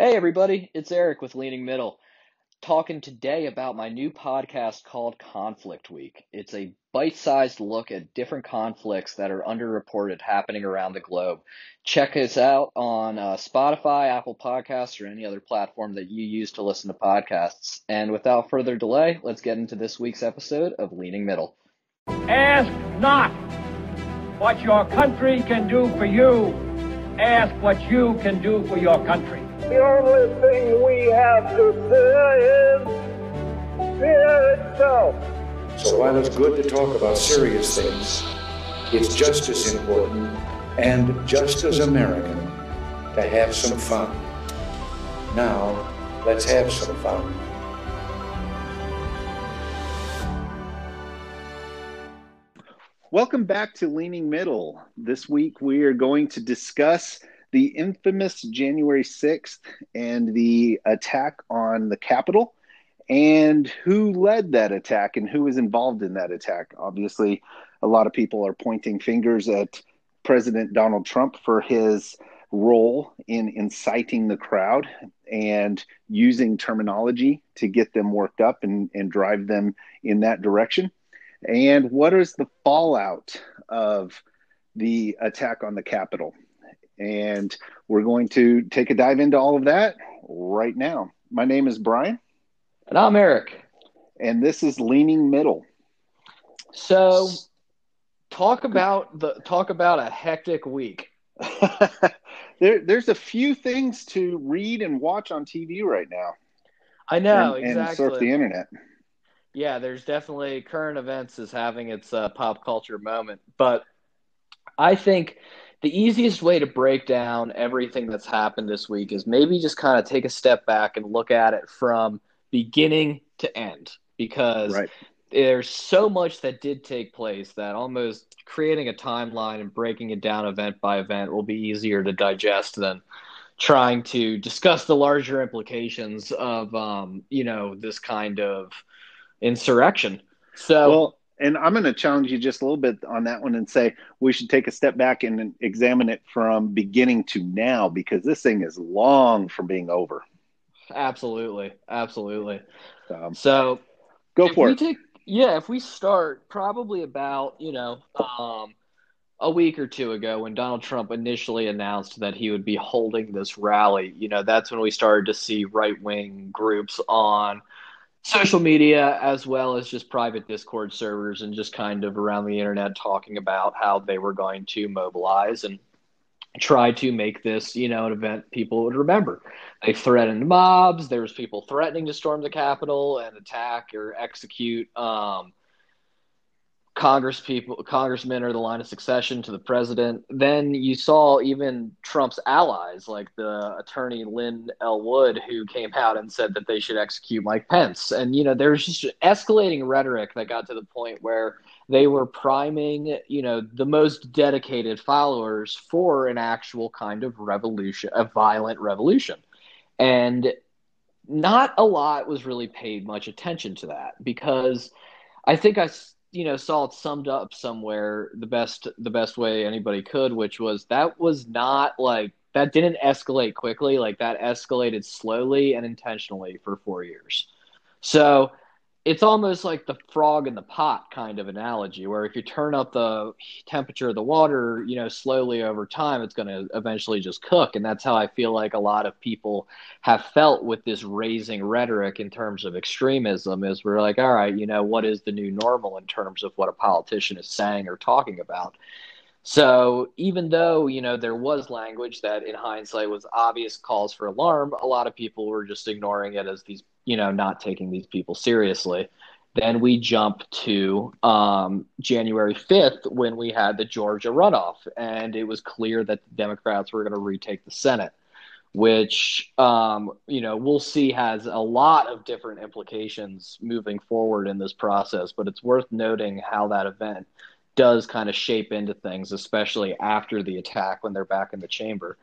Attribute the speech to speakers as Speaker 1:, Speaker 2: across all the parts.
Speaker 1: Hey, everybody, it's Eric with Leaning Middle, talking today about my new podcast called Conflict Week. It's a bite sized look at different conflicts that are underreported happening around the globe. Check us out on uh, Spotify, Apple Podcasts, or any other platform that you use to listen to podcasts. And without further delay, let's get into this week's episode of Leaning Middle.
Speaker 2: Ask not what your country can do for you, ask what you can do for your country.
Speaker 3: The only thing we have to fear is fear itself.
Speaker 4: So while it's good to talk about serious things, it's just as important and just as American to have some fun. Now, let's have some fun.
Speaker 5: Welcome back to Leaning Middle. This week we are going to discuss the infamous January 6th and the attack on the Capitol and who led that attack and who was involved in that attack. Obviously, a lot of people are pointing fingers at President Donald Trump for his role in inciting the crowd and using terminology to get them worked up and, and drive them in that direction. And what is the fallout of the attack on the Capitol? And we're going to take a dive into all of that right now. My name is Brian.
Speaker 1: And I'm Eric.
Speaker 5: And this is Leaning Middle.
Speaker 1: So talk about the talk about a hectic week.
Speaker 5: there, there's a few things to read and watch on TV right now.
Speaker 1: I know
Speaker 5: and,
Speaker 1: exactly.
Speaker 5: And surf the internet.
Speaker 1: Yeah, there's definitely current events is having its uh, pop culture moment, but I think the easiest way to break down everything that's happened this week is maybe just kind of take a step back and look at it from beginning to end because
Speaker 5: right.
Speaker 1: there's so much that did take place that almost creating a timeline and breaking it down event by event will be easier to digest than trying to discuss the larger implications of um, you know this kind of insurrection. So
Speaker 5: well, and I'm going to challenge you just a little bit on that one and say we should take a step back and examine it from beginning to now because this thing is long from being over.
Speaker 1: Absolutely, absolutely.
Speaker 5: Um,
Speaker 1: so
Speaker 5: go for
Speaker 1: we
Speaker 5: it.
Speaker 1: Take, yeah, if we start probably about you know um, a week or two ago when Donald Trump initially announced that he would be holding this rally, you know that's when we started to see right wing groups on social media as well as just private Discord servers and just kind of around the internet talking about how they were going to mobilize and try to make this, you know, an event people would remember. They threatened mobs. There was people threatening to storm the Capitol and attack or execute um, Congress people, congressmen are the line of succession to the president. Then you saw even Trump's allies, like the attorney Lin Wood, who came out and said that they should execute Mike Pence. And you know, there's just escalating rhetoric that got to the point where they were priming, you know, the most dedicated followers for an actual kind of revolution, a violent revolution. And not a lot was really paid much attention to that because I think I you know saw it summed up somewhere the best the best way anybody could which was that was not like that didn't escalate quickly. Like that escalated slowly and intentionally for 4 years. So it's almost like the frog in the pot kind of analogy where if you turn up the temperature of the water you know slowly over time it's going to eventually just cook. And that's how i feel like a lot of people have felt with this raising rhetoric in terms of extremism is we're like all right you know what is the new normal in terms of what a politician is saying or talking about? So even though you know there was language that in hindsight was obvious calls for alarm a lot of people were just ignoring it as these you know, not taking these people seriously. Then we jump to um, January 5th when we had the Georgia runoff, and it was clear that the Democrats were going to retake the Senate, which, um, you know, we'll see has a lot of different implications moving forward in this process. But it's worth noting how that event does kind of shape into things, especially after the attack when they're back in the chamber.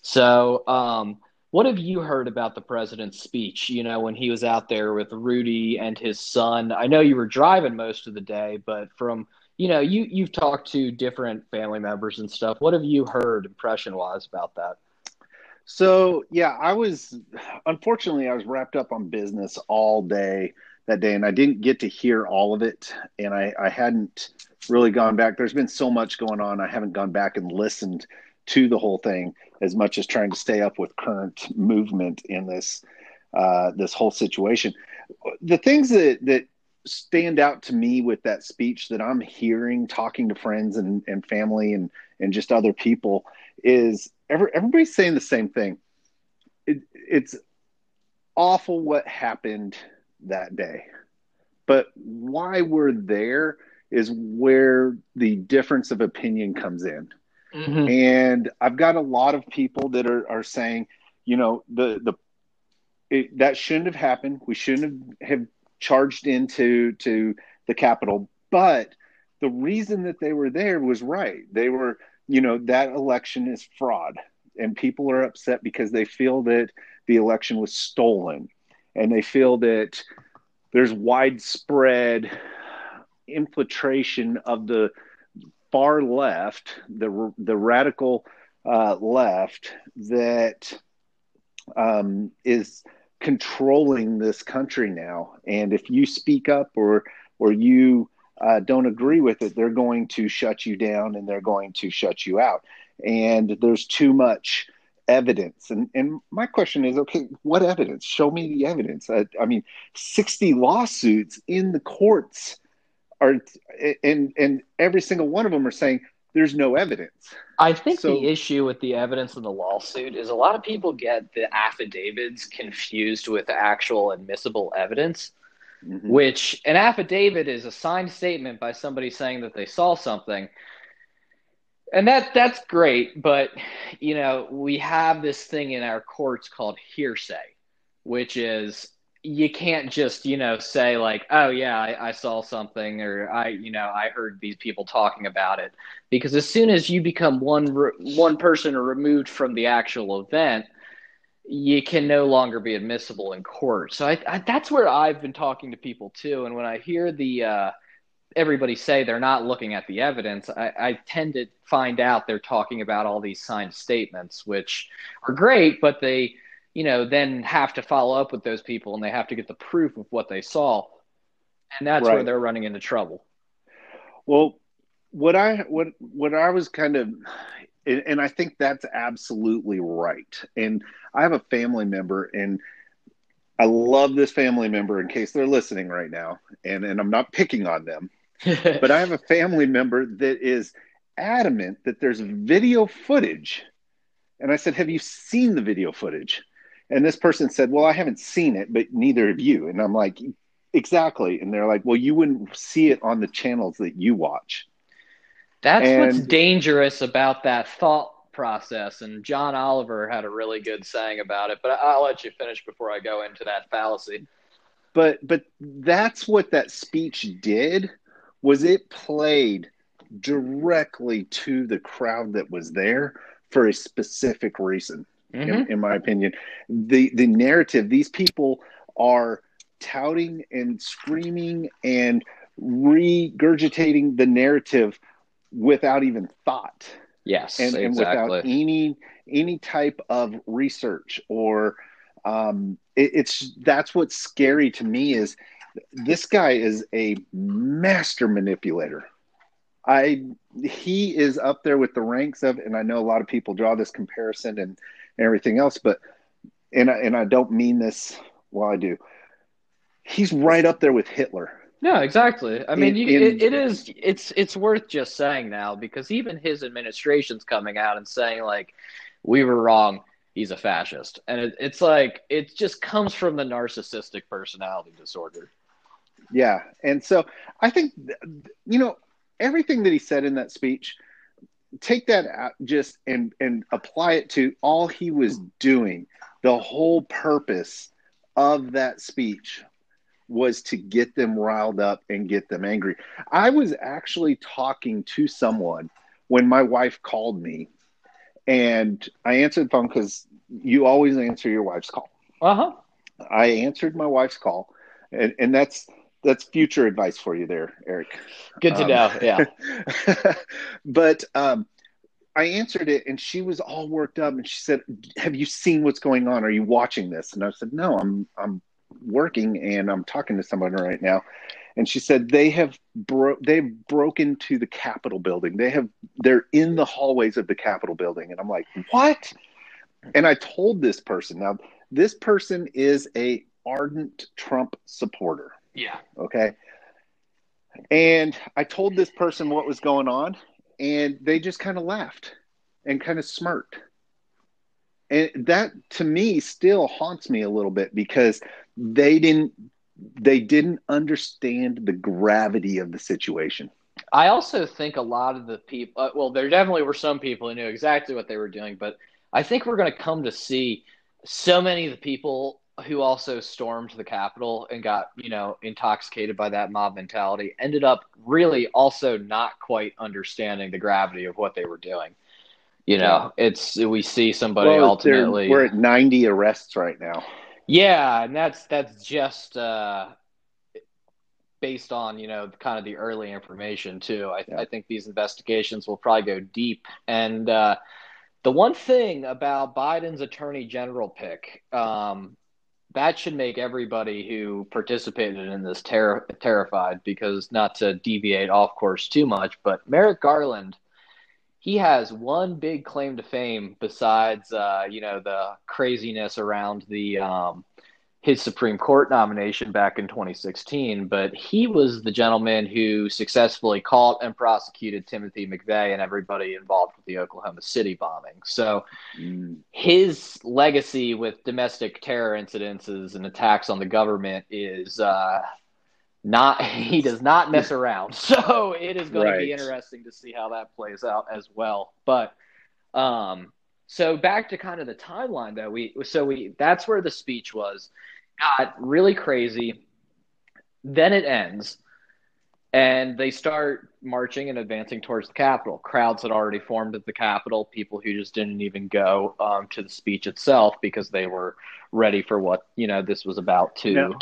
Speaker 1: So, um, what have you heard about the president's speech? You know, when he was out there with Rudy and his son. I know you were driving most of the day, but from you know, you you've talked to different family members and stuff. What have you heard impression wise about that?
Speaker 5: So yeah, I was unfortunately I was wrapped up on business all day that day, and I didn't get to hear all of it, and I, I hadn't really gone back. There's been so much going on, I haven't gone back and listened to the whole thing as much as trying to stay up with current movement in this uh, this whole situation. The things that that stand out to me with that speech that I'm hearing, talking to friends and, and family and and just other people, is every, everybody's saying the same thing. It, it's awful what happened that day, but why we're there is where the difference of opinion comes in. Mm-hmm. And I've got a lot of people that are, are saying, you know, the the it, that shouldn't have happened. We shouldn't have, have charged into to the Capitol. But the reason that they were there was right. They were, you know, that election is fraud, and people are upset because they feel that the election was stolen, and they feel that there's widespread infiltration of the far left, the the radical uh, left that um, is controlling this country now. And if you speak up or or you uh, don't agree with it, they're going to shut you down and they're going to shut you out. And there's too much evidence. And and my question is, okay, what evidence? Show me the evidence. I, I mean, 60 lawsuits in the courts are, and and every single one of them are saying there's no evidence.
Speaker 1: I think so, the issue with the evidence in the lawsuit is a lot of people get the affidavits confused with actual admissible evidence, mm-hmm. which an affidavit is a signed statement by somebody saying that they saw something. And that that's great, but you know, we have this thing in our courts called hearsay, which is you can't just you know say like oh yeah I, I, saw something or i you know i heard these people talking about it. Because as soon as you become one one person removed from the actual event you can no longer be admissible in court. So I, I, that's where i've been talking to people too. And when i hear the uh, everybody say they're not looking at the evidence I tend to find out they're talking about all these signed statements which are great but they you know, then have to follow up with those people and they have to get the proof of what they saw. And that's right. where they're running into trouble.
Speaker 5: Well, what I what what I was kind of and, and I think that's absolutely right. And I have a family member and I love this family member in case they're listening right now. And and I'm not picking on them. but I have a family member that is adamant that there's video footage. And I said, Have you seen the video footage? And this person said, Well, I haven't seen it, but neither have you. And I'm like, Exactly. And they're like, Well, you wouldn't see it on the channels that you watch.
Speaker 1: That's and, what's dangerous about that thought process. And John Oliver had a really good saying about it, but I'll let you finish before I go into that fallacy.
Speaker 5: But but that's what that speech did was it played directly to the crowd that was there for a specific reason mm-hmm. in, in my opinion. The the narrative, these people are touting and screaming and regurgitating the narrative without even thought.
Speaker 1: Yes,
Speaker 5: and, and without any any type of research or um, it, it's that's what's scary to me is this guy is a master manipulator. I he is up there with the ranks of, and I know a lot of people draw this comparison and and everything else. But and I, and I don't mean this. Well, I do. He's right up there with Hitler.
Speaker 1: Yeah, exactly. I mean, in, you, it, it is. It's it's worth just saying now because even his administration's coming out and saying like, we were wrong. He's a fascist, and it, it's like it just comes from the narcissistic personality disorder.
Speaker 5: Yeah, and so I think you know everything that he said in that speech take that out just and and apply it to all he was doing. The whole purpose of that speech was to get them riled up and get them angry. I was actually talking to someone when my wife called me and i answered the phone because you always answer your wife's call.
Speaker 1: Uh-huh.
Speaker 5: I answered my wife's call and, and that's that's future advice for you there, Eric.
Speaker 1: Good to um, know. Yeah.
Speaker 5: but um, I answered it, and she was all worked up, and she said, "Have you seen what's going on? Are you watching this?" And I said, "No, I'm I'm working and I'm talking to someone right now." And she said they have bro- they've broken to the Capitol building. They have they're in the hallways of the Capitol building, and I'm like, "What?" And I told this person. Now, this person is a ardent Trump supporter.
Speaker 1: Yeah.
Speaker 5: Okay. And I told this person what was going on, and they just kind of laughed and kind of smirked. And that to me still haunts me a little bit because they didn't they didn't understand the gravity of the situation.
Speaker 1: I also think a lot of the people, uh, well, there definitely were some people who knew exactly what they were doing, but I think we're going to come to see so many of the people who also stormed the Capitol and got, you know, intoxicated by that mob mentality ended up really also not quite understanding the gravity of what they were doing. You know, it's we see somebody
Speaker 5: Well,
Speaker 1: ultimately.
Speaker 5: we're at 90 arrests right now.
Speaker 1: Yeah, and that's that's just uh, based on you know kind of the early information too. I,
Speaker 5: Yeah.
Speaker 1: I think these investigations will probably go deep. And uh, the one thing about Biden's attorney general pick, um, that should make everybody who participated in this ter- terrified. Because not to deviate off course too much, but Merrick Garland. He has one big claim to fame besides, uh, you know, the craziness around the um, his Supreme Court nomination back in 2016, but he was the gentleman who successfully caught and prosecuted Timothy McVeigh and everybody involved with the Oklahoma City bombing. So
Speaker 5: Mm,
Speaker 1: his legacy with domestic terror incidences and attacks on the government is uh, not he does not mess around. So it is going to be interesting to see how that plays out as well. But um, so back to kind of the timeline though. We so we that's where the speech was got really crazy. Then it ends. And they start marching and advancing towards the Capitol. Crowds had already formed at the Capitol, people who just didn't even go um, to the speech itself because they were ready for what you know this was about to.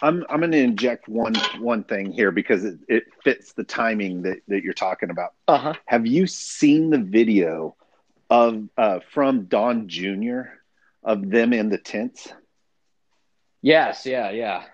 Speaker 5: I'm I'm going to inject one one thing here because it, it fits the timing that, that you're talking about.
Speaker 1: Uh huh.
Speaker 5: Have you seen the video of uh, from Don Jr. of them in the tents?
Speaker 1: Yes. Yeah. Yeah.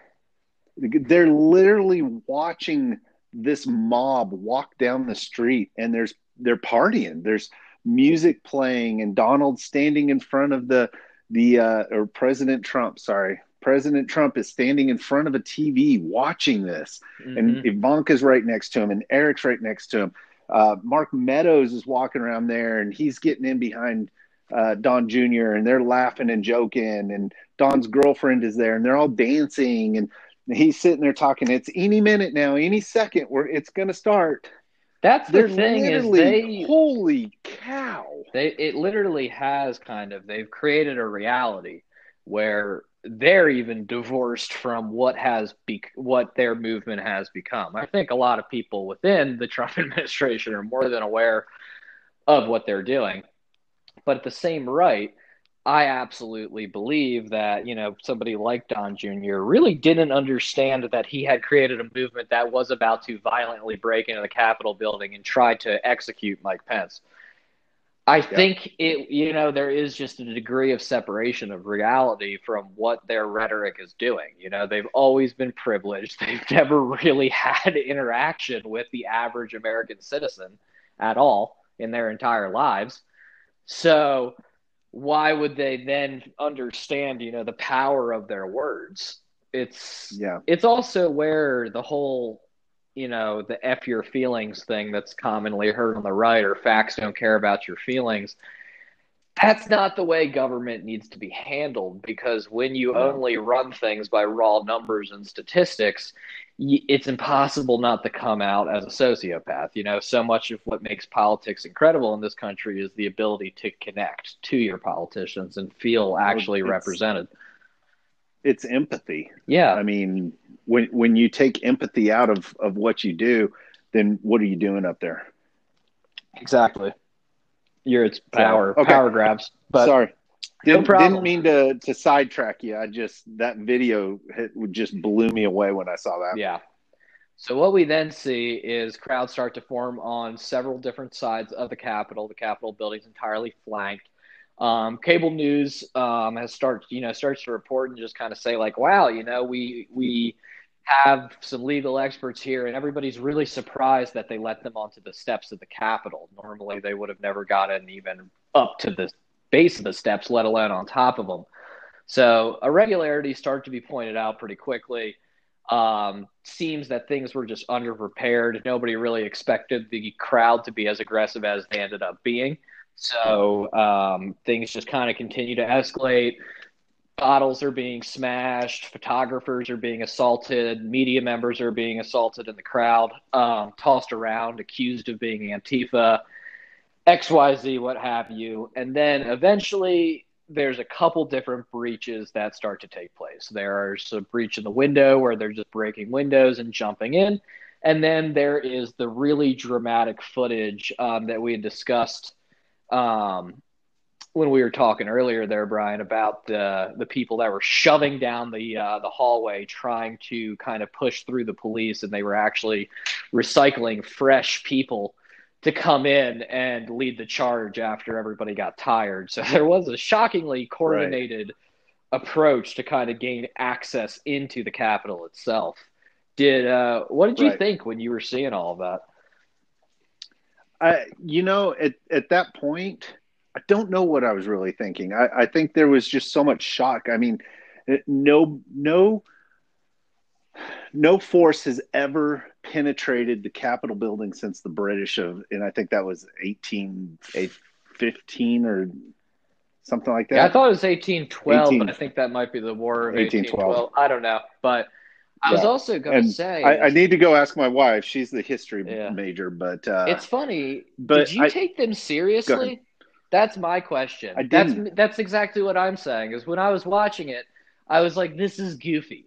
Speaker 5: They're literally watching this mob walk down the street, and there's they're partying. There's music playing, and Donald standing in front of the the uh, or President Trump. Sorry, President Trump is standing in front of a TV watching this.
Speaker 1: Mhm.
Speaker 5: and Ivanka's right next to him, and Eric's right next to him. Uh, Mark Meadows is walking around there, and he's getting in behind uh, Don Jr. and they're laughing and joking, and Don's girlfriend is there, and they're all dancing, and he's sitting there talking. It's any minute now, any second, where it's going to start.
Speaker 1: That's the
Speaker 5: They're
Speaker 1: thing is they
Speaker 5: holy cow!
Speaker 1: they it literally has kind of they've created a reality where they're even divorced from what has be what their movement has become. I think a lot of people within the Trump administration are more than aware of what they're doing. But at the same right, I absolutely believe that, you know, somebody like Don Jr. really didn't understand that he had created a movement that was about to violently break into the Capitol building and try to execute Mike Pence. I think it, you know, there is just a degree of separation of reality from what their rhetoric is doing. You know, they've always been privileged. They've never really had interaction with the average American citizen at all in their entire lives. So, why would they then understand, you know, the power of their words? It's
Speaker 5: Yeah,
Speaker 1: it's also where the whole you know the f your feelings thing that's commonly heard on the right or facts don't care about your feelings that's not the way government needs to be handled because when you only run things by raw numbers and statistics it's impossible not to come out as a sociopath you know so much of what makes politics incredible in this country is the ability to connect to your politicians and feel actually
Speaker 5: it's-
Speaker 1: represented
Speaker 5: it's empathy.
Speaker 1: yeah
Speaker 5: I mean, when when you take empathy out of of what you do, then what are you doing up there?
Speaker 1: Exactly. You're it's power
Speaker 5: okay.
Speaker 1: power grabs. But
Speaker 5: Sorry. Didn't,
Speaker 1: problem.
Speaker 5: didn't mean to, to sidetrack you. I just that video hit, just blew me away when I saw that.
Speaker 1: yeah. So what we then see is crowds start to form on several different sides of the Capitol. The Capitol building is entirely flanked. Um, cable news um, has started, you know, starts to report and just kind of say like, "Wow, you know, we we have some legal experts here, and everybody's really surprised that they let them onto the steps of the Capitol. Normally, they would have never gotten even up to the base of the steps, let alone on top of them. So irregularities start to be pointed out pretty quickly. Um, seems that things were just underprepared. Nobody really expected the crowd to be as aggressive as they ended up being. So um, things just kind of continue to escalate. Bottles are being smashed. Photographers are being assaulted. Media members are being assaulted in the crowd, um, tossed around, accused of being Antifa, XYZ, what have you. And then eventually there's a couple different breaches that start to take place. There's a breach in the window where they're just breaking windows and jumping in. And then there is the really dramatic footage um, that we had discussed um, when we were talking earlier there, Brian, about the the people that were shoving down the uh, the hallway, trying to kind of push through the police, and they were actually recycling fresh people to come in and lead the charge after everybody got tired. So there was a shockingly coordinated right. approach to kind of gain access into the Capitol itself. Did uh, what did you right. think when you were seeing all of that?
Speaker 5: I, you know, at at that point, I don't know what I was really thinking. I, I think there was just so much shock. I mean, no, no, no force has ever penetrated the Capitol building since the British of, and I think that was 1815 or something like that.
Speaker 1: Yeah, I thought it was 1812, 18, but I think that might be the War of 1812. 1812. I don't know, but I yeah. was also going to say
Speaker 5: I, I, need to go ask my wife. She's the history yeah. major, but uh,
Speaker 1: it's funny. But did you I, take them seriously? That's my question. I didn't. That's that's exactly what I'm saying. Is when I was watching it, I was like, "This is goofy."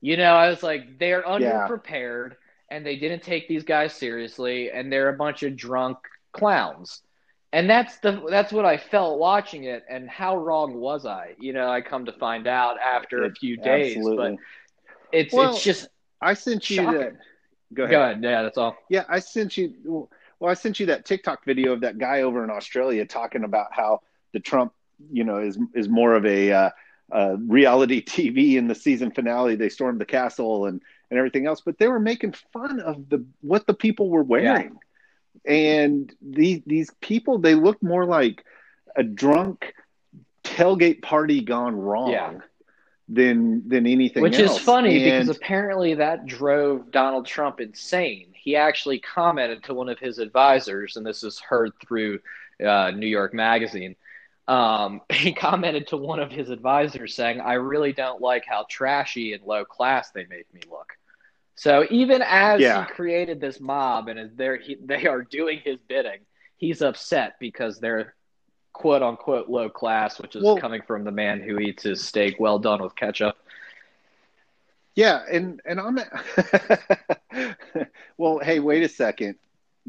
Speaker 1: You know, I was like, "They're underprepared." Yeah and they didn't take these guys seriously and they're a bunch of drunk clowns and that's the that's what I felt watching it and how wrong was I you know I come to find out after a few days Absolutely. but it's well, it's just
Speaker 5: I sent you
Speaker 1: shocking.
Speaker 5: that go ahead
Speaker 1: go ahead yeah that's all
Speaker 5: yeah I sent you well I sent you that TikTok video of that guy over in Australia talking about how the Trump you know is is more of a uh, uh, reality TV in the season finale they stormed the castle and and everything else, but they were making fun of the what the people were wearing. Yeah. And these these people they look more like a drunk tailgate party gone wrong. Yeah. Than than anything
Speaker 1: Which
Speaker 5: else.
Speaker 1: is funny and, because apparently that drove Donald Trump insane. He actually commented to one of his advisors, and this is heard through uh, New York Magazine um, he commented to one of his advisors saying, I really don't like how trashy and low class they make me look. So even as yeah. he created this mob and they're, he, they are doing his bidding, he's upset because they're quote unquote low class, which is well, coming from the man who eats his steak well done with ketchup.
Speaker 5: Yeah, and and I'm well. Hey, wait a second.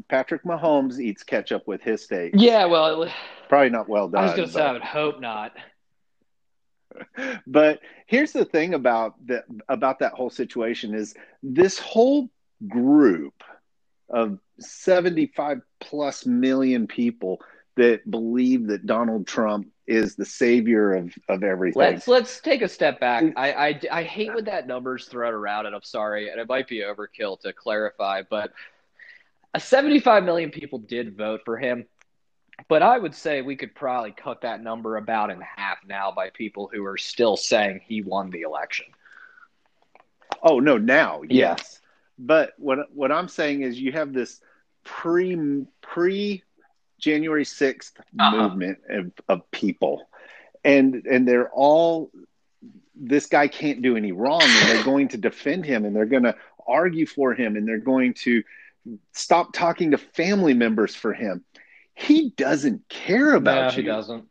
Speaker 5: Patrick Mahomes eats ketchup with his steak.
Speaker 1: Yeah, well,
Speaker 5: probably not well done.
Speaker 1: I was going to say, I would hope not.
Speaker 5: But here's the thing about that about that whole situation is this whole group of 75 plus million people that believe that Donald Trump is the savior of, of everything.
Speaker 1: Let's let's take a step back. Mm. I, I, I hate when that number's thrown around, and I'm sorry, and it might be overkill to clarify, but 75 million people did vote for him. But I would say we could probably cut that number about in half now by people who are still saying he won the election.
Speaker 5: Oh no, now yes. But what what I'm saying is you have this pre pre January 6th uh-huh. movement of, of people. And and they're all this guy can't do any wrong and they're going to defend him and they're going to argue for him and they're going to stop talking to family members for him. He doesn't care about
Speaker 1: no, you. He doesn't.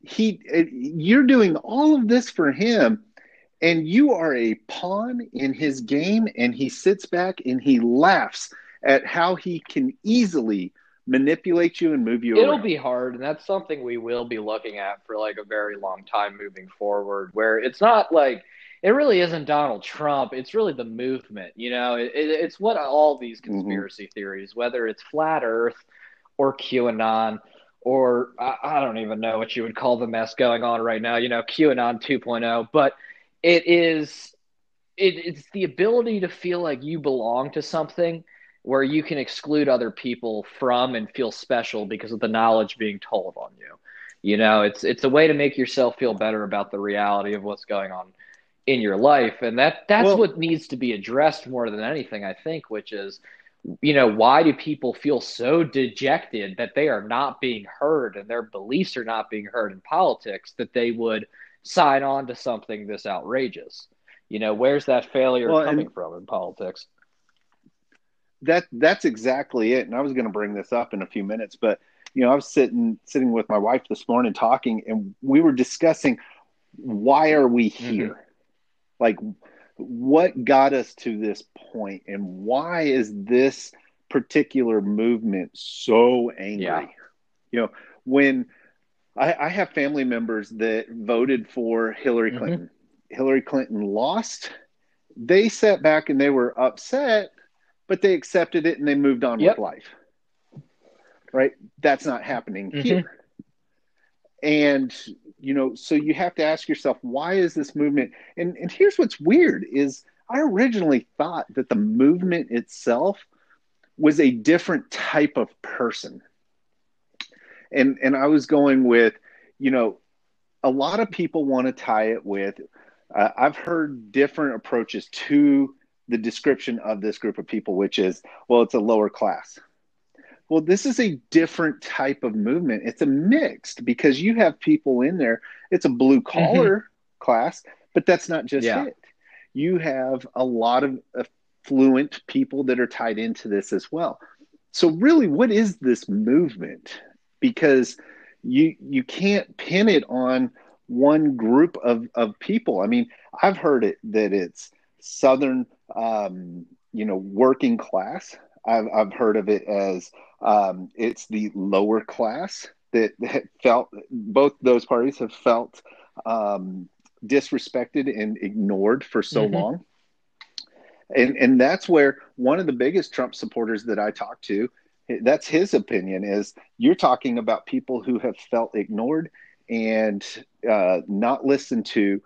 Speaker 5: He, you're doing all of this for him, and you are a pawn in his game. And he sits back and he laughs at how he can easily manipulate you and move you
Speaker 1: It'll
Speaker 5: around.
Speaker 1: be hard, and that's something we will be looking at for like a very long time moving forward. Where it's not like it really isn't Donald Trump. It's really the movement. You know, it, it, it's what all these
Speaker 5: Mm-hmm.
Speaker 1: conspiracy theories, whether it's flat Earth or QAnon or I, I don't even know what you would call the mess going on right now. You know, QAnon 2.0, but it is it, it's the ability to feel like you belong to something where you can exclude other people from and feel special because of the knowledge being told on you. You know, it's it's a way to make yourself feel better about the reality of what's going on in your life, and that that's
Speaker 5: Well-
Speaker 1: what needs to be addressed more than anything, I think, which is you know, why do people feel so dejected that they are not being heard and their beliefs are not being heard in politics that they would sign on to something this outrageous? You know, where's that failure
Speaker 5: Well,
Speaker 1: coming
Speaker 5: and-
Speaker 1: from in politics?
Speaker 5: That that's exactly it. And i was going to bring this up in a few minutes but you know i was sitting sitting with my wife this morning talking and we were discussing why are we here? Like what got us to this point and why is this particular movement so angry?
Speaker 1: Yeah.
Speaker 5: you know when I, I have family members that voted for hillary
Speaker 1: Mhm.
Speaker 5: clinton. Hillary clinton lost. They sat back and they were upset but they accepted it and they moved on
Speaker 1: Yep.
Speaker 5: with life. Right? That's not happening
Speaker 1: Mhm.
Speaker 5: here. And you know, so you have to ask yourself, why is this movement? And and here's what's weird is I originally thought that the movement itself was a different type of person. And and I was going with, you know, a lot of people want to tie it with uh, I've heard different approaches to the description of this group of people, which is, well, it's a lower class. Well, this is a different type of movement. It's a mixed because you have people in there. It's a blue mm-hmm. collar class, but that's not just
Speaker 1: Yeah.
Speaker 5: it. You have a lot of affluent people that are tied into this as well. So, really, what is this movement? Because you you can't pin it on one group of, of people. I mean, I've heard it that it's Southern, um, you know, working class. I've, I've heard of it as um, it's the lower class that, that felt both those parties have felt um, disrespected and ignored for so
Speaker 1: Mhm.
Speaker 5: long. And, and that's where one of the biggest Trump supporters that I talk to, that's his opinion is you're talking about people who have felt ignored and uh, not listened to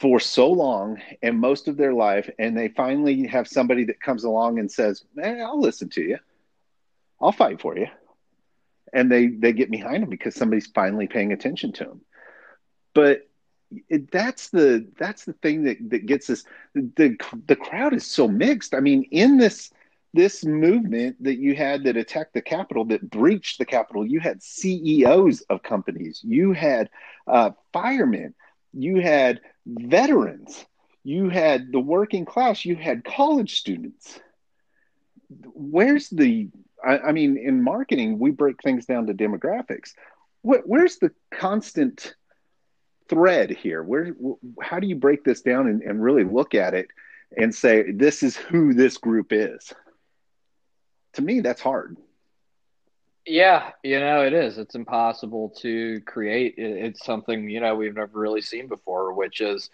Speaker 5: for so long and most of their life and they finally have somebody that comes along and says man i'll listen to you. I'll fight for you. And they they get behind them because somebody's finally paying attention to them. But it, that's the that's the thing that that gets us the the crowd is so mixed. I mean in this this movement that you had that attacked the Capitol, that breached the Capitol, you had CEOs of companies, you had uh, firemen, you had veterans, you had the working class, you had college students. Where's the, I, I mean, in marketing, we break things down to demographics. What, where's the constant thread here? Where, how do you break this down and, and really look at it and say, this is who this group is? to me that's hard
Speaker 1: Yeah, you know, it is. It's impossible to create. It's something, you know, we've never really seen before, which is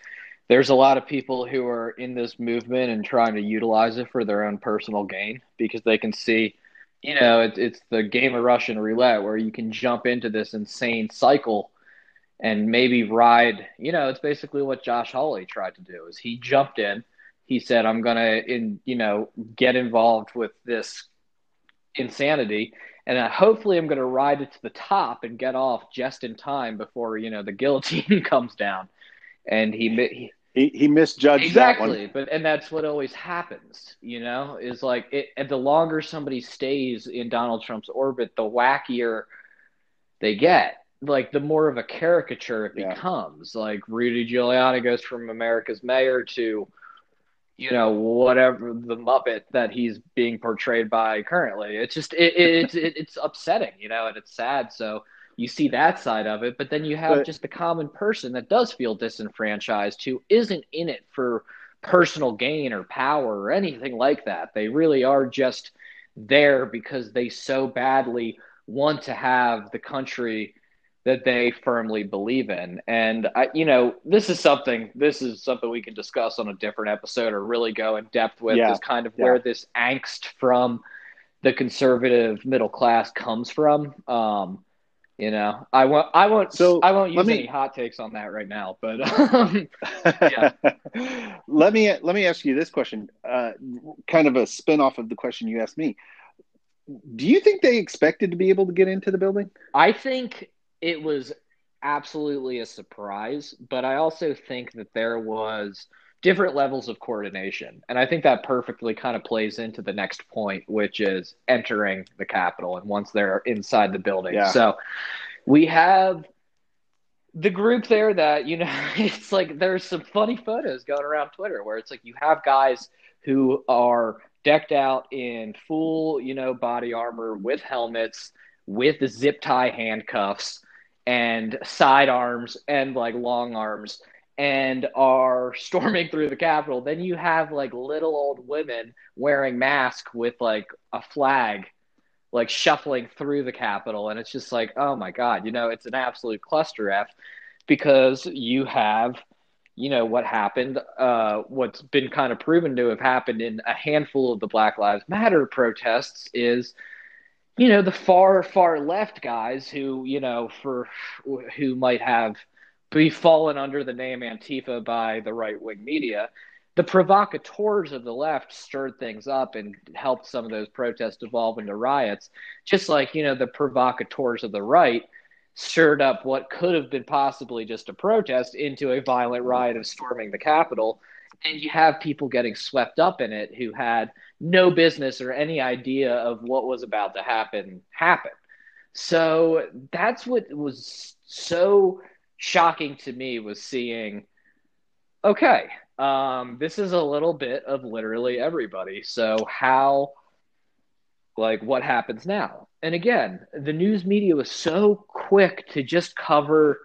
Speaker 1: there's a lot of people who are in this movement and trying to utilize it for their own personal gain because they can see, you know, it, it's the game of Russian roulette where you can jump into this insane cycle and maybe ride, you know, it's basically what Josh Hawley tried to do is he jumped in. He said, I'm going to, in, you know, get involved with this insanity and uh, hopefully I'm going to ride it to the top and get off just in time before you know the guillotine comes down. And he he,
Speaker 5: he, he misjudged
Speaker 1: exactly,
Speaker 5: that
Speaker 1: but and that's what always happens. You know, is like it. And the longer somebody stays in Donald Trump's orbit, the wackier they get. Like the more of a caricature it
Speaker 5: Yeah.
Speaker 1: becomes. Like Rudy Giuliani goes from America's mayor to you know whatever the muppet that he's being portrayed by currently. It's just it, it, it's it, it's upsetting you know and it's sad. So you see that side of it but then you have
Speaker 5: But-
Speaker 1: just the common person that does feel disenfranchised who isn't in it for personal gain or power or anything like that. They really are just there because they so badly want to have the country that they firmly believe in. And I, you know, this is something this is something we can discuss on a different episode or really go in depth with
Speaker 5: Yeah.
Speaker 1: is kind of
Speaker 5: Yeah.
Speaker 1: where this angst from the conservative middle class comes from. Um, you know, I won't, I won't,
Speaker 5: So,
Speaker 1: I won't use
Speaker 5: me-
Speaker 1: any hot takes on that right now, but um,
Speaker 5: let me let me ask you this question, uh, kind of a spin off of the question you asked me. Do you think they expected to be able to get into the building?
Speaker 1: I think it was absolutely a surprise, but I also think that there was different levels of coordination. And I think that perfectly kind of plays into the next point, which is entering the Capitol and once they're inside the building.
Speaker 5: Yeah.
Speaker 1: So we have the group there that, you know, it's like there's some funny photos going around Twitter where it's like you have guys who are decked out in full, you know, body armor with helmets, with zip tie handcuffs and side arms and like long arms and are storming through the Capitol. Then you have like little old women wearing masks with like a flag, like shuffling through the Capitol. And it's just like, oh my God, you know, it's an absolute cluster F because you have, you know, what happened, uh, what's been kind of proven to have happened in a handful of the Black Lives Matter protests is you know the far far left guys who you know for who might have be fallen under the name antifa by the right wing media the provocateurs of the left stirred things up and helped some of those protests evolve into riots. Just like you know the provocateurs of the right stirred up what could have been possibly just a protest into a violent riot of storming the capitol and you have people getting swept up in it who had no business or any idea of what was about to happen happen. So that's what was so shocking to me was seeing okay, um, this is a little bit of literally everybody. So how like what happens now? And again, the news media was so quick to just cover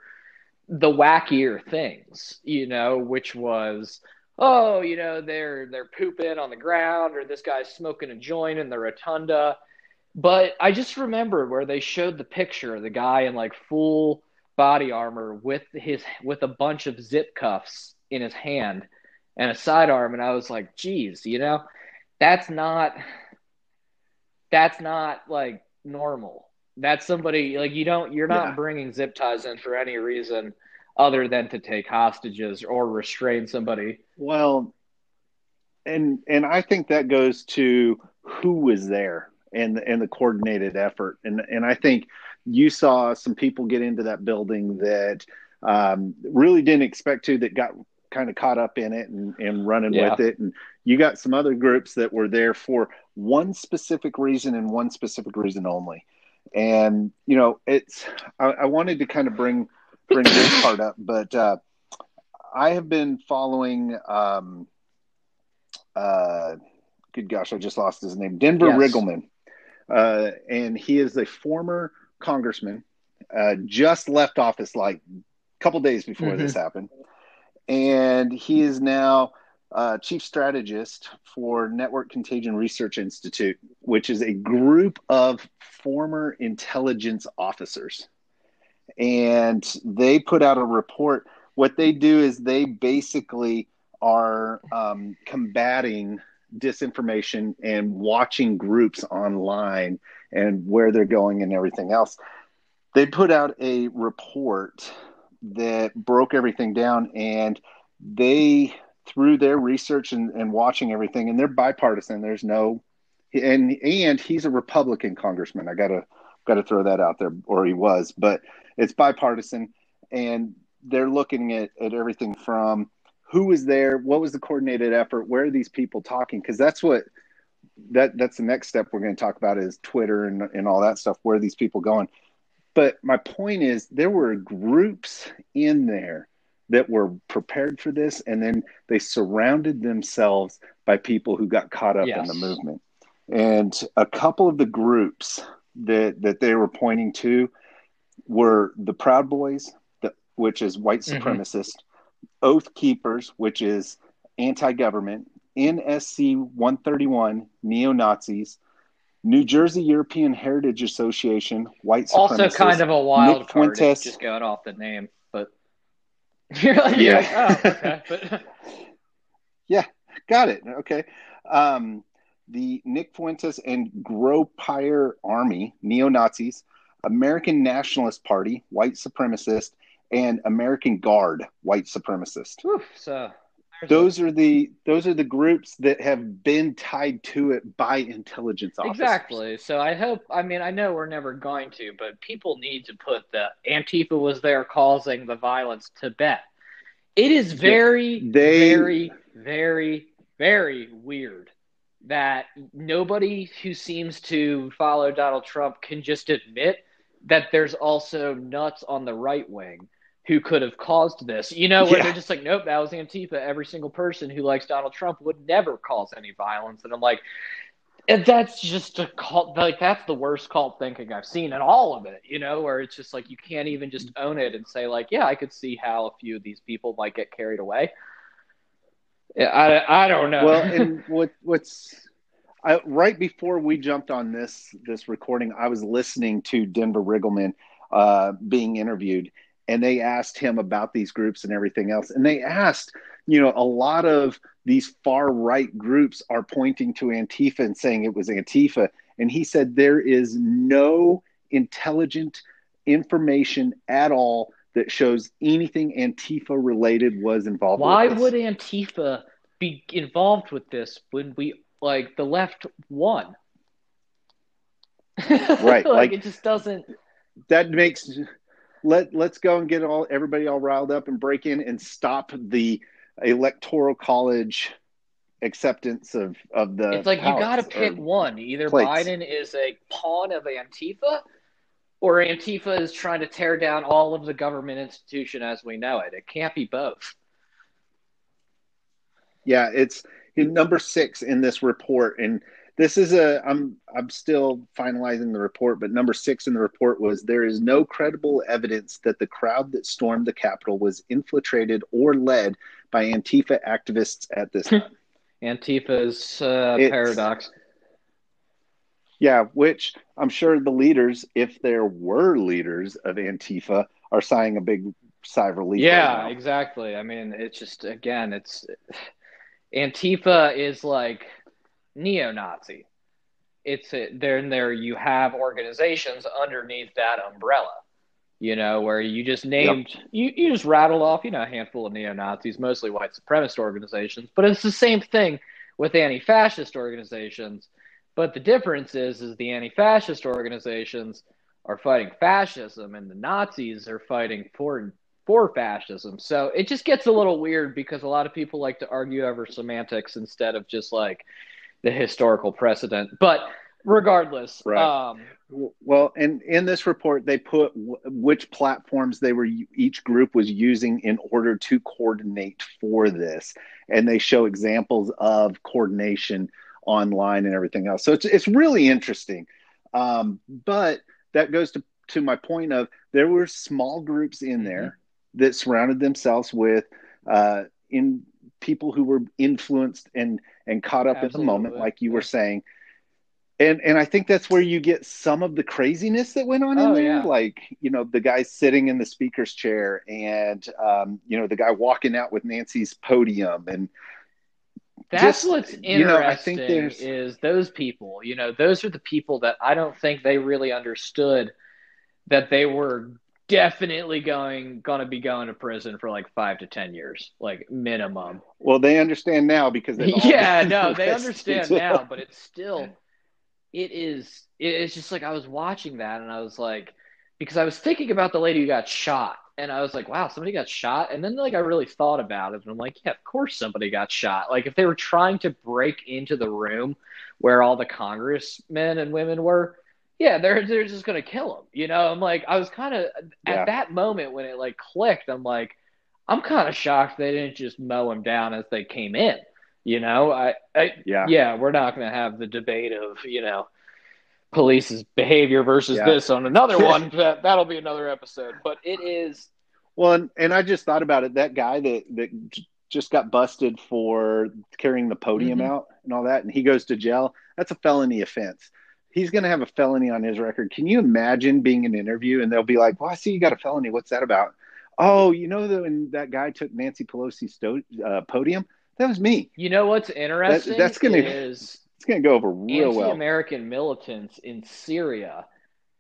Speaker 1: the wackier things, you know, which was oh, you know, they're they're pooping on the ground or this guy's smoking a joint in the rotunda. But I just remember where they showed the picture of the guy in like full body armor with his with a bunch of zip cuffs in his hand and a sidearm and I was like, geez, you know, that's not that's not like normal. That's somebody like you don't you're not
Speaker 5: Yeah.
Speaker 1: bringing zip ties in for any reason other than to take hostages or restrain somebody.
Speaker 5: Well, and and I think that goes to who was there and and the coordinated effort. And and I think you saw some people get into that building that um, really didn't expect to that got kind of caught up in it and, and running
Speaker 1: Yeah.
Speaker 5: with it. And you got some other groups that were there for one specific reason and one specific reason only. And you know, it's I, I wanted to kind of bring bring this part up, but uh, I have been following. Um, uh, good gosh, I just lost his name. Denver
Speaker 1: Yes.
Speaker 5: Riggleman, uh, and he is a former congressman. Uh, just left office like a couple days before
Speaker 1: Mhm.
Speaker 5: this happened, and he is now uh, chief strategist for Network Contagion Research Institute, which is a group of former intelligence officers and they put out a report. What they do is they basically are um, combating disinformation and watching groups online and where they're going and everything else. They put out a report that broke everything down, and they through their research and, and watching everything, and they're bipartisan. There's no, and and he's a Republican congressman. I gotta gotta throw that out there, or he was, but it's bipartisan and they're looking at, at everything from who was there what was the coordinated effort where are these people talking? Because that's what that that's the next step we're going to talk about is twitter and, and all that stuff. Where are these people going? But my point is there were groups in there that were prepared for this and then they surrounded themselves by people who got caught up in the movement. And a couple of the groups that that they were pointing to were the Proud Boys, which is white
Speaker 1: Mhm.
Speaker 5: supremacist, Oath Keepers, which is anti government, NSC 131, neo Nazis, New Jersey European Heritage Association, white supremacist.
Speaker 1: Also, kind of a wild
Speaker 5: Nick
Speaker 1: card,
Speaker 5: Fuentes.
Speaker 1: just going off the name, but you're like, you're like,
Speaker 5: Yeah.
Speaker 1: oh, okay, but
Speaker 5: Yeah, got it. Okay. Um, the Nick Fuentes and Groyper Army, neo Nazis, American Nationalist Party, white supremacist, and American Guard, white supremacist.
Speaker 1: whew, so
Speaker 5: Those are the those are the groups that have been tied to it by intelligence officers.
Speaker 1: exactly. So I hope. I mean, I know we're never going to, but people need to put the Antifa was there causing the violence to bed. It is very,
Speaker 5: They-
Speaker 1: very, very, very weird that nobody who seems to follow Donald Trump can just admit that there's also nuts on the right wing who could have caused this. You know, where
Speaker 5: Yeah.
Speaker 1: they're just like, nope, that was Antifa. Every single person who likes Donald Trump would never cause any violence. And I'm like, and that's just a cult. Like that's the worst cult thinking I've seen in all of it. You know, where it's just like you can't even just own it and say like, yeah, I could see how a few of these people might get carried away. Yeah, I, I don't know.
Speaker 5: Well, and what what's I, right before we jumped on this this recording, I was listening to Denver Riggleman uh, being interviewed, and they asked him about these groups and everything else, and they asked, you know, a lot of these far right groups are pointing to Antifa and saying it was Antifa, and he said there is no intelligent information at all that shows anything Antifa related was involved.
Speaker 1: Why would Antifa be involved with this when we like the left won?
Speaker 5: Right,
Speaker 1: like,
Speaker 5: like-
Speaker 1: it just doesn't.
Speaker 5: that makes let let's go and get all everybody all riled up and break in and stop the electoral college acceptance of of the
Speaker 1: It's like you got to pick one. Either
Speaker 5: plates.
Speaker 1: Biden is a pawn of Antifa, or Antifa is trying to tear down all of the government institution as we know it. It can't be both.
Speaker 5: yeah it's in number six in this report and this is a i'm i'm still finalizing the report but number six in the report was there is no credible evidence that the crowd that stormed the capitol was infiltrated or led by antifa activists at this time
Speaker 1: Antifa's uh, paradox.
Speaker 5: Yeah, which I'm sure the leaders, if there were leaders of Antifa, are sighing a big sigh of relief.
Speaker 1: Yeah,
Speaker 5: right
Speaker 1: exactly. I mean, it's just again, it's Antifa is like neo-Nazi. It's a, there and there you have organizations underneath that umbrella. You know, where you just named you, you just rattled off, you know, a handful of neo-Nazis, mostly white supremacist organizations, but it's the same thing with anti-fascist organizations. But the difference is is the anti-fascist organizations are fighting fascism and the Nazis are fighting for for fascism. So it just gets a little weird because a lot of people like to argue over semantics instead of just like the historical precedent. But regardless,
Speaker 5: Right.
Speaker 1: um,
Speaker 5: Well, and in this report, they put w- which platforms they were each group was using in order to coordinate for this, and they show examples of coordination online and everything else. So it's it's really interesting. Um, but that goes to to my point of there were small groups in there that surrounded themselves with uh, in people who were influenced and and caught up in the moment, like you were saying. And and I think that's where you get some of the craziness that went on in
Speaker 1: Oh,
Speaker 5: there,
Speaker 1: yeah.
Speaker 5: like you know the guy sitting in the speaker's chair, and um, you know the guy walking out with Nancy's podium, and
Speaker 1: That's
Speaker 5: Just,
Speaker 1: what's
Speaker 5: you know, I
Speaker 1: interesting
Speaker 5: think there's-
Speaker 1: is those people. You know, those are the people that I don't think they really understood that they were definitely going to be going to prison for like five to ten years, like minimum.
Speaker 5: well, they understand now because
Speaker 1: yeah, no, they understand now, but it's still, it is, it's just like I was watching that and I was like, because I was thinking about the lady who got shot, and I was like, wow, somebody got shot, and then like I really thought about it, and I'm like, yeah, of course somebody got shot. Like if they were trying to break into the room where all the congressmen and women were. Yeah, they're they're just gonna kill him. You know, I'm like, I was kind of
Speaker 5: Yeah.
Speaker 1: at that moment when it like clicked. I'm like, I'm kind of shocked they didn't just mow him down as they came in. You know, I, I
Speaker 5: Yeah.
Speaker 1: yeah, we're not going to have the debate of you know police's behavior versus
Speaker 5: Yeah.
Speaker 1: this on another one. that that'll be another episode. But it is
Speaker 5: Well, and, and I just thought about it. That guy that that j- just got busted for carrying the podium
Speaker 1: Mhm.
Speaker 5: out and all that, and he goes to jail. That's a felony offense. He's going to have a felony on his record. Can you imagine being in an interview and they'll be like, "Well, I see you got a felony. What's that about?" Oh, you know, the, when that guy took Nancy Pelosi's sto- uh, podium, that was me.
Speaker 1: You know what's interesting?
Speaker 5: That- that's gonna-
Speaker 1: is
Speaker 5: It's going to go over real well.
Speaker 1: anti-American militants in Syria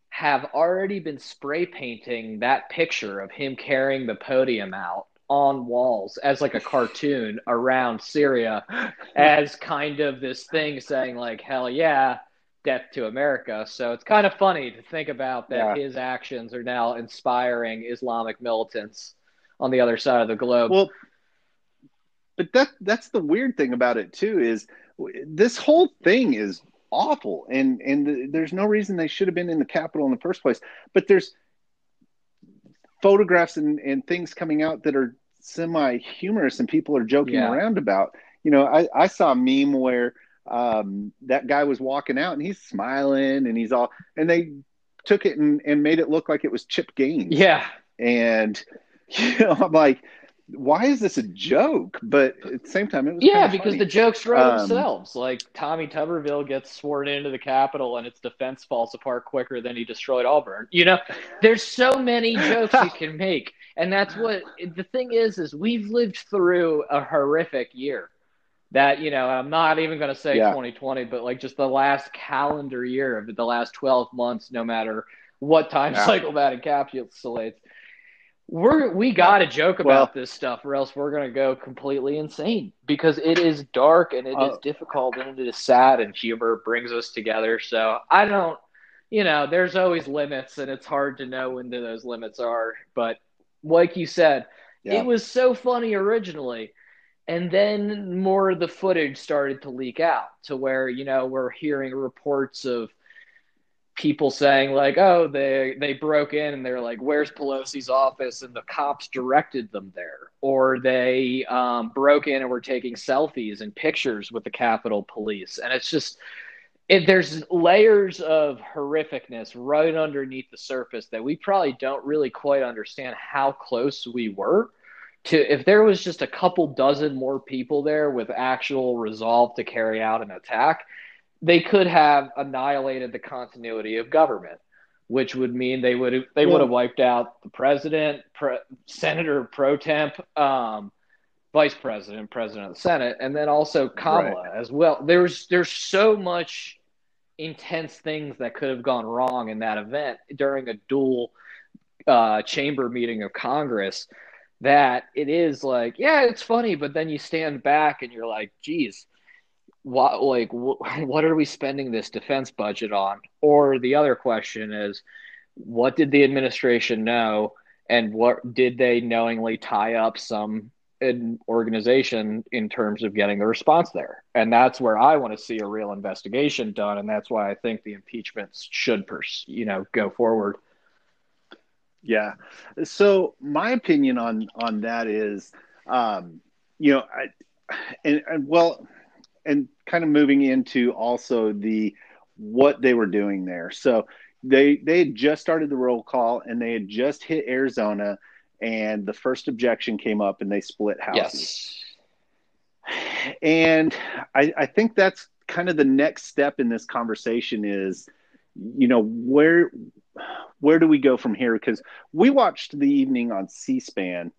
Speaker 1: have already been spray painting that picture of him carrying the podium out on walls as like a cartoon around Syria as kind of this thing saying like hell yeah death to America so it's kind of funny to think about that
Speaker 5: Yeah.
Speaker 1: his actions are now inspiring Islamic militants on the other side of the globe
Speaker 5: Well, but that that's the weird thing about it too is this whole thing is awful and and there's no reason they should have been in the Capitol in the first place. But there's photographs and, and things coming out that are semi humorous and people are joking
Speaker 1: Yeah.
Speaker 5: around about. You know, I, I saw a meme where um, that guy was walking out and he's smiling and he's all and they took it and, and made it look like it was Chip Gaines
Speaker 1: yeah
Speaker 5: and you know i'm like why is this a joke but at the same time it was
Speaker 1: Yeah, because
Speaker 5: funny.
Speaker 1: the jokes wrote
Speaker 5: Um,
Speaker 1: themselves. Like Tommy Tuberville gets sworn into the Capitol and its defense falls apart quicker than he destroyed Auburn. You know, there's so many jokes you can make. And that's what the thing is is we've lived through a horrific year. That, you know, I'm not even going to say
Speaker 5: Yeah.
Speaker 1: 2020, but like just the last calendar year of the last 12 months no matter what time
Speaker 5: Yeah.
Speaker 1: cycle that encapsulates. We're we got to joke about
Speaker 5: Well-
Speaker 1: this stuff, or else we're gonna go completely insane because it is dark and it is
Speaker 5: Uh,
Speaker 1: difficult and it is sad, and humor brings us together. So I don't, you know, there's always limits, and it's hard to know when those limits are. But like you said,
Speaker 5: Yeah.
Speaker 1: it was so funny originally, and then more of the footage started to leak out to where you know we're hearing reports of people saying like, "Oh, they they broke in and they're like, where's Pelosi's office?" and the cops directed them there, or they um, broke in and were taking selfies and pictures with the Capitol Police, and it's just. It, there's layers of horrificness right underneath the surface that we probably don't really quite understand how close we were to if there was just a couple dozen more people there with actual resolve to carry out an attack they could have annihilated the continuity of government, which would mean they would have they
Speaker 5: Well-
Speaker 1: would have wiped out the president, pre, senator pro temp, um, vice president, president of the Senate, and then also Kamala as well. There's there's so much intense things that could have gone wrong in that event during a dual uh, chamber meeting of Congress. That it is like, yeah, it's funny, but then you stand back and you're like, geez, what like wh- what are we spending this defense budget on? Or the other question is what did the administration know? And what did they knowingly tie up some an organization in terms of getting the response there? And that's where i want to see a real investigation done and that's why i think the impeachments should pers- you know go forward
Speaker 5: Yeah. So my opinion on on that is, um, you know, I, and, and well, and kind of moving into also the what they were doing there. So they they had just started the roll call and they had just hit Arizona, and the first objection came up and they split houses.
Speaker 1: yes
Speaker 5: And I, I think that's kind of the next step in this conversation is, you know, where where do we go from here? Because we watched the evening on C-SPAN,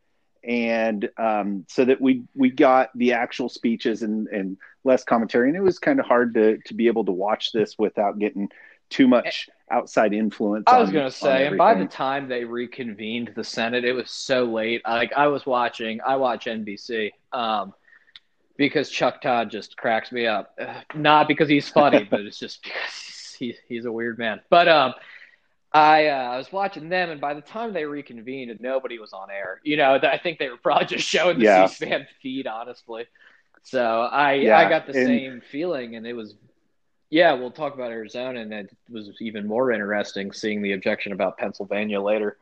Speaker 5: and um, so that we we got the actual speeches and and less commentary, and it was kind of hard to to be able to watch this without getting too much outside influence.
Speaker 1: I was going to say, and by the time they reconvened the Senate, it was so late. Like I was watching, I watch NBC um, because Chuck Todd just cracks me up. Not because he's funny, but it's just because he's he's a weird man. But um, I uh, I was watching them, and by the time they reconvened, nobody was on air. You know, I think they were probably just showing the
Speaker 5: Yeah.
Speaker 1: C-SPAN feed, honestly. So I
Speaker 5: Yeah,
Speaker 1: I got the
Speaker 5: and-
Speaker 1: same feeling, and it was yeah, we'll talk about Arizona, and it was even more interesting seeing the objection about Pennsylvania later.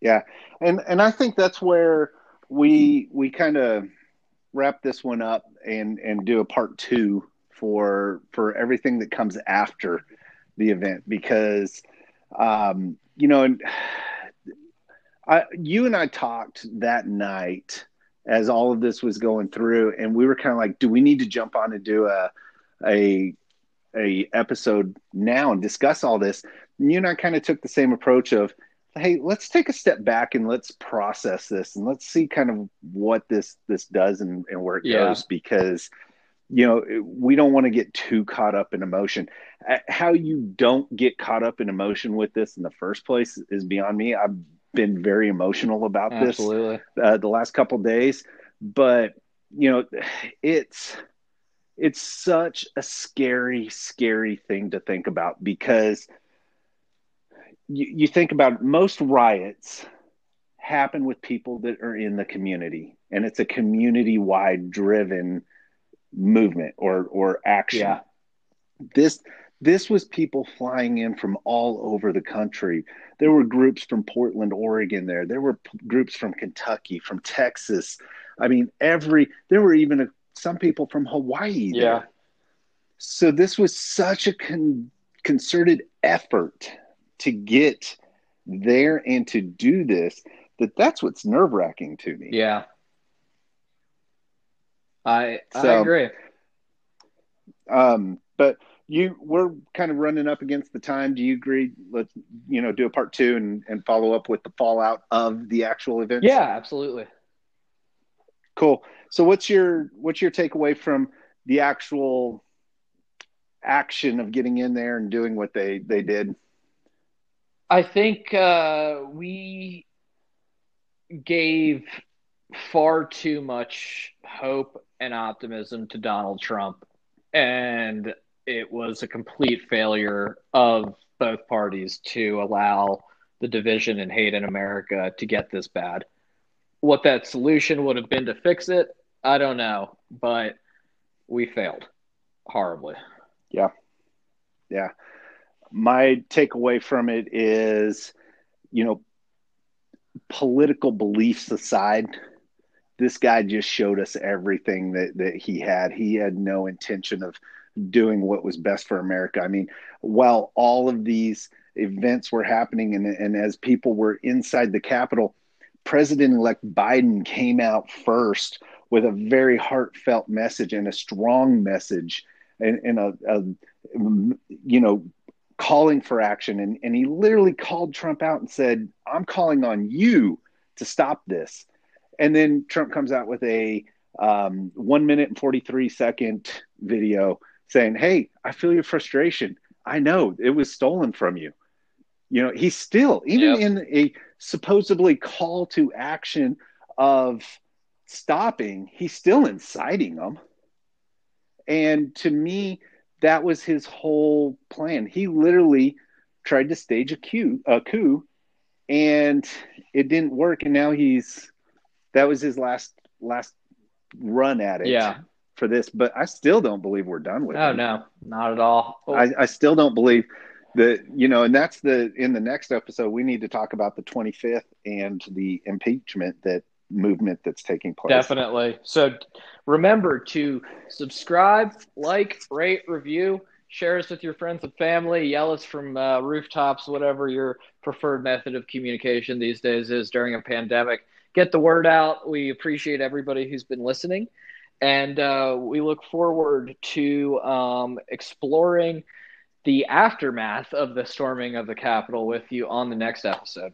Speaker 5: Yeah, and and I think that's where we we kind of wrap this one up and and do a part two for for everything that comes after the event because um, you know and I you and I talked that night as all of this was going through and we were kind of like do we need to jump on and do a a a episode now and discuss all this, you and I kind of took the same approach of, hey, let's take a step back and let's process this and let's see kind of what this this does and, and where it
Speaker 1: Yeah.
Speaker 5: goes because you know we don't want to get too caught up in emotion. Uh, How you don't get caught up in emotion with this in the first place is beyond me. I've been very emotional about this uh, the last couple days, but you know, it's it's such a scary, scary thing to think about because you, you think about most riots happen with people that are in the community, and it's a community-wide driven movement or or action.
Speaker 1: Yeah.
Speaker 5: This this was people flying in from all over the country. There were groups from Portland, Oregon there. There were p- groups from Kentucky, from Texas. I mean, every there were even a, some people from Hawaii there.
Speaker 1: Yeah.
Speaker 5: So this was such a con- concerted effort to get there and to do this that that's what's nerve wracking to me.
Speaker 1: Yeah. I I agree.
Speaker 5: Um, but you we're kind of running up against the time. Do you agree? Let's you know do a part two and, and follow up with the fallout of the actual event.
Speaker 1: Yeah, absolutely.
Speaker 5: Cool. So what's your what's your takeaway from the actual action of getting in there and doing what they they did?
Speaker 1: I think uh, we gave far too much hope and optimism to Donald Trump, and it was a complete failure of both parties to allow the division and hate in America to get this bad. What that solution would have been to fix it, I don't know, but we failed horribly. Yeah.
Speaker 5: Yeah. My takeaway from it is, you know, political beliefs aside, this guy just showed us everything that, that he had. He had no intention of doing what was best for America. I mean, while all of these events were happening and, and as people were inside the Capitol, President elect Biden came out first with a very heartfelt message and a strong message and, and a, a, you know, calling for action. And, and he literally called Trump out and said, I'm calling on you to stop this. And then Trump comes out with a um, one minute and 43 second video saying, Hey, I feel your frustration. I know it was stolen from you. You know, he's still, even
Speaker 1: Yep.
Speaker 5: in a supposedly call to action of stopping, he's still inciting them. And to me, that was his whole plan. He literally tried to stage a coup, a coup, and it didn't work. And now he's that was his last last run at it.
Speaker 1: Yeah.
Speaker 5: For this, but I still don't believe we're done with
Speaker 1: Oh
Speaker 5: it.
Speaker 1: no, not at all.
Speaker 5: I, I still don't believe that you know, and that's the in the next episode we need to talk about the 25th and the impeachment that movement that's taking place.
Speaker 1: Definitely. So remember to subscribe, like, rate, review, share us with your friends and family, yell us from uh, rooftops, whatever your preferred method of communication these days is during a pandemic. Get the word out. We appreciate everybody who's been listening. And uh, we look forward to um, exploring the aftermath of the storming of the Capitol with you on the next episode.